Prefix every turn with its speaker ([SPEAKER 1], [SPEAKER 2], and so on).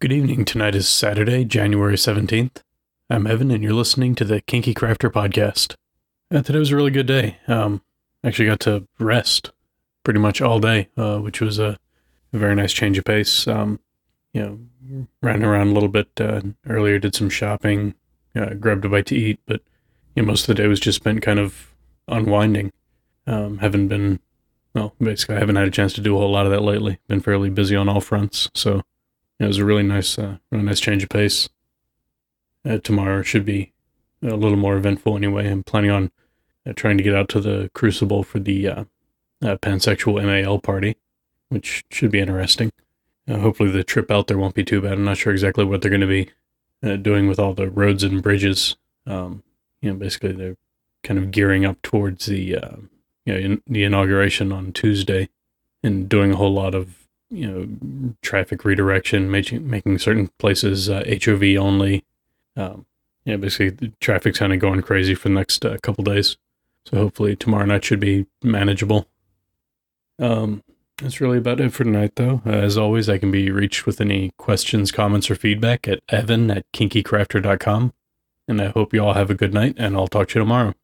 [SPEAKER 1] Good evening. Tonight is Saturday, January 17th. I'm Evan, and you're listening to the Kinky Crafter podcast. Uh, today was a really good day. Um, actually got to rest pretty much all day, uh, which was a, a very nice change of pace. Um, you know, ran around a little bit uh, earlier, did some shopping, uh, grabbed a bite to eat, but you know, most of the day was just spent kind of unwinding. Um, haven't been, well, basically, I haven't had a chance to do a whole lot of that lately. Been fairly busy on all fronts, so it was a really nice, uh, really nice change of pace. Uh, tomorrow should be a little more eventful anyway. I'm planning on uh, trying to get out to the Crucible for the uh, uh, pansexual MAL party, which should be interesting. Uh, hopefully, the trip out there won't be too bad. I'm not sure exactly what they're going to be uh, doing with all the roads and bridges. Um, you know, basically, they're kind of gearing up towards the you know in, the inauguration on Tuesday, and doing a whole lot of you know traffic redirection, making making certain places uh, HOV only. Um, yeah, basically, the traffic's kind of going crazy for the next uh, couple days. So hopefully tomorrow night should be manageable. Um, that's really about it for tonight, though. As always, I can be reached with any questions, comments, or feedback at evan at kinkycrafter.com. And I hope you all have a good night, and I'll talk to you tomorrow.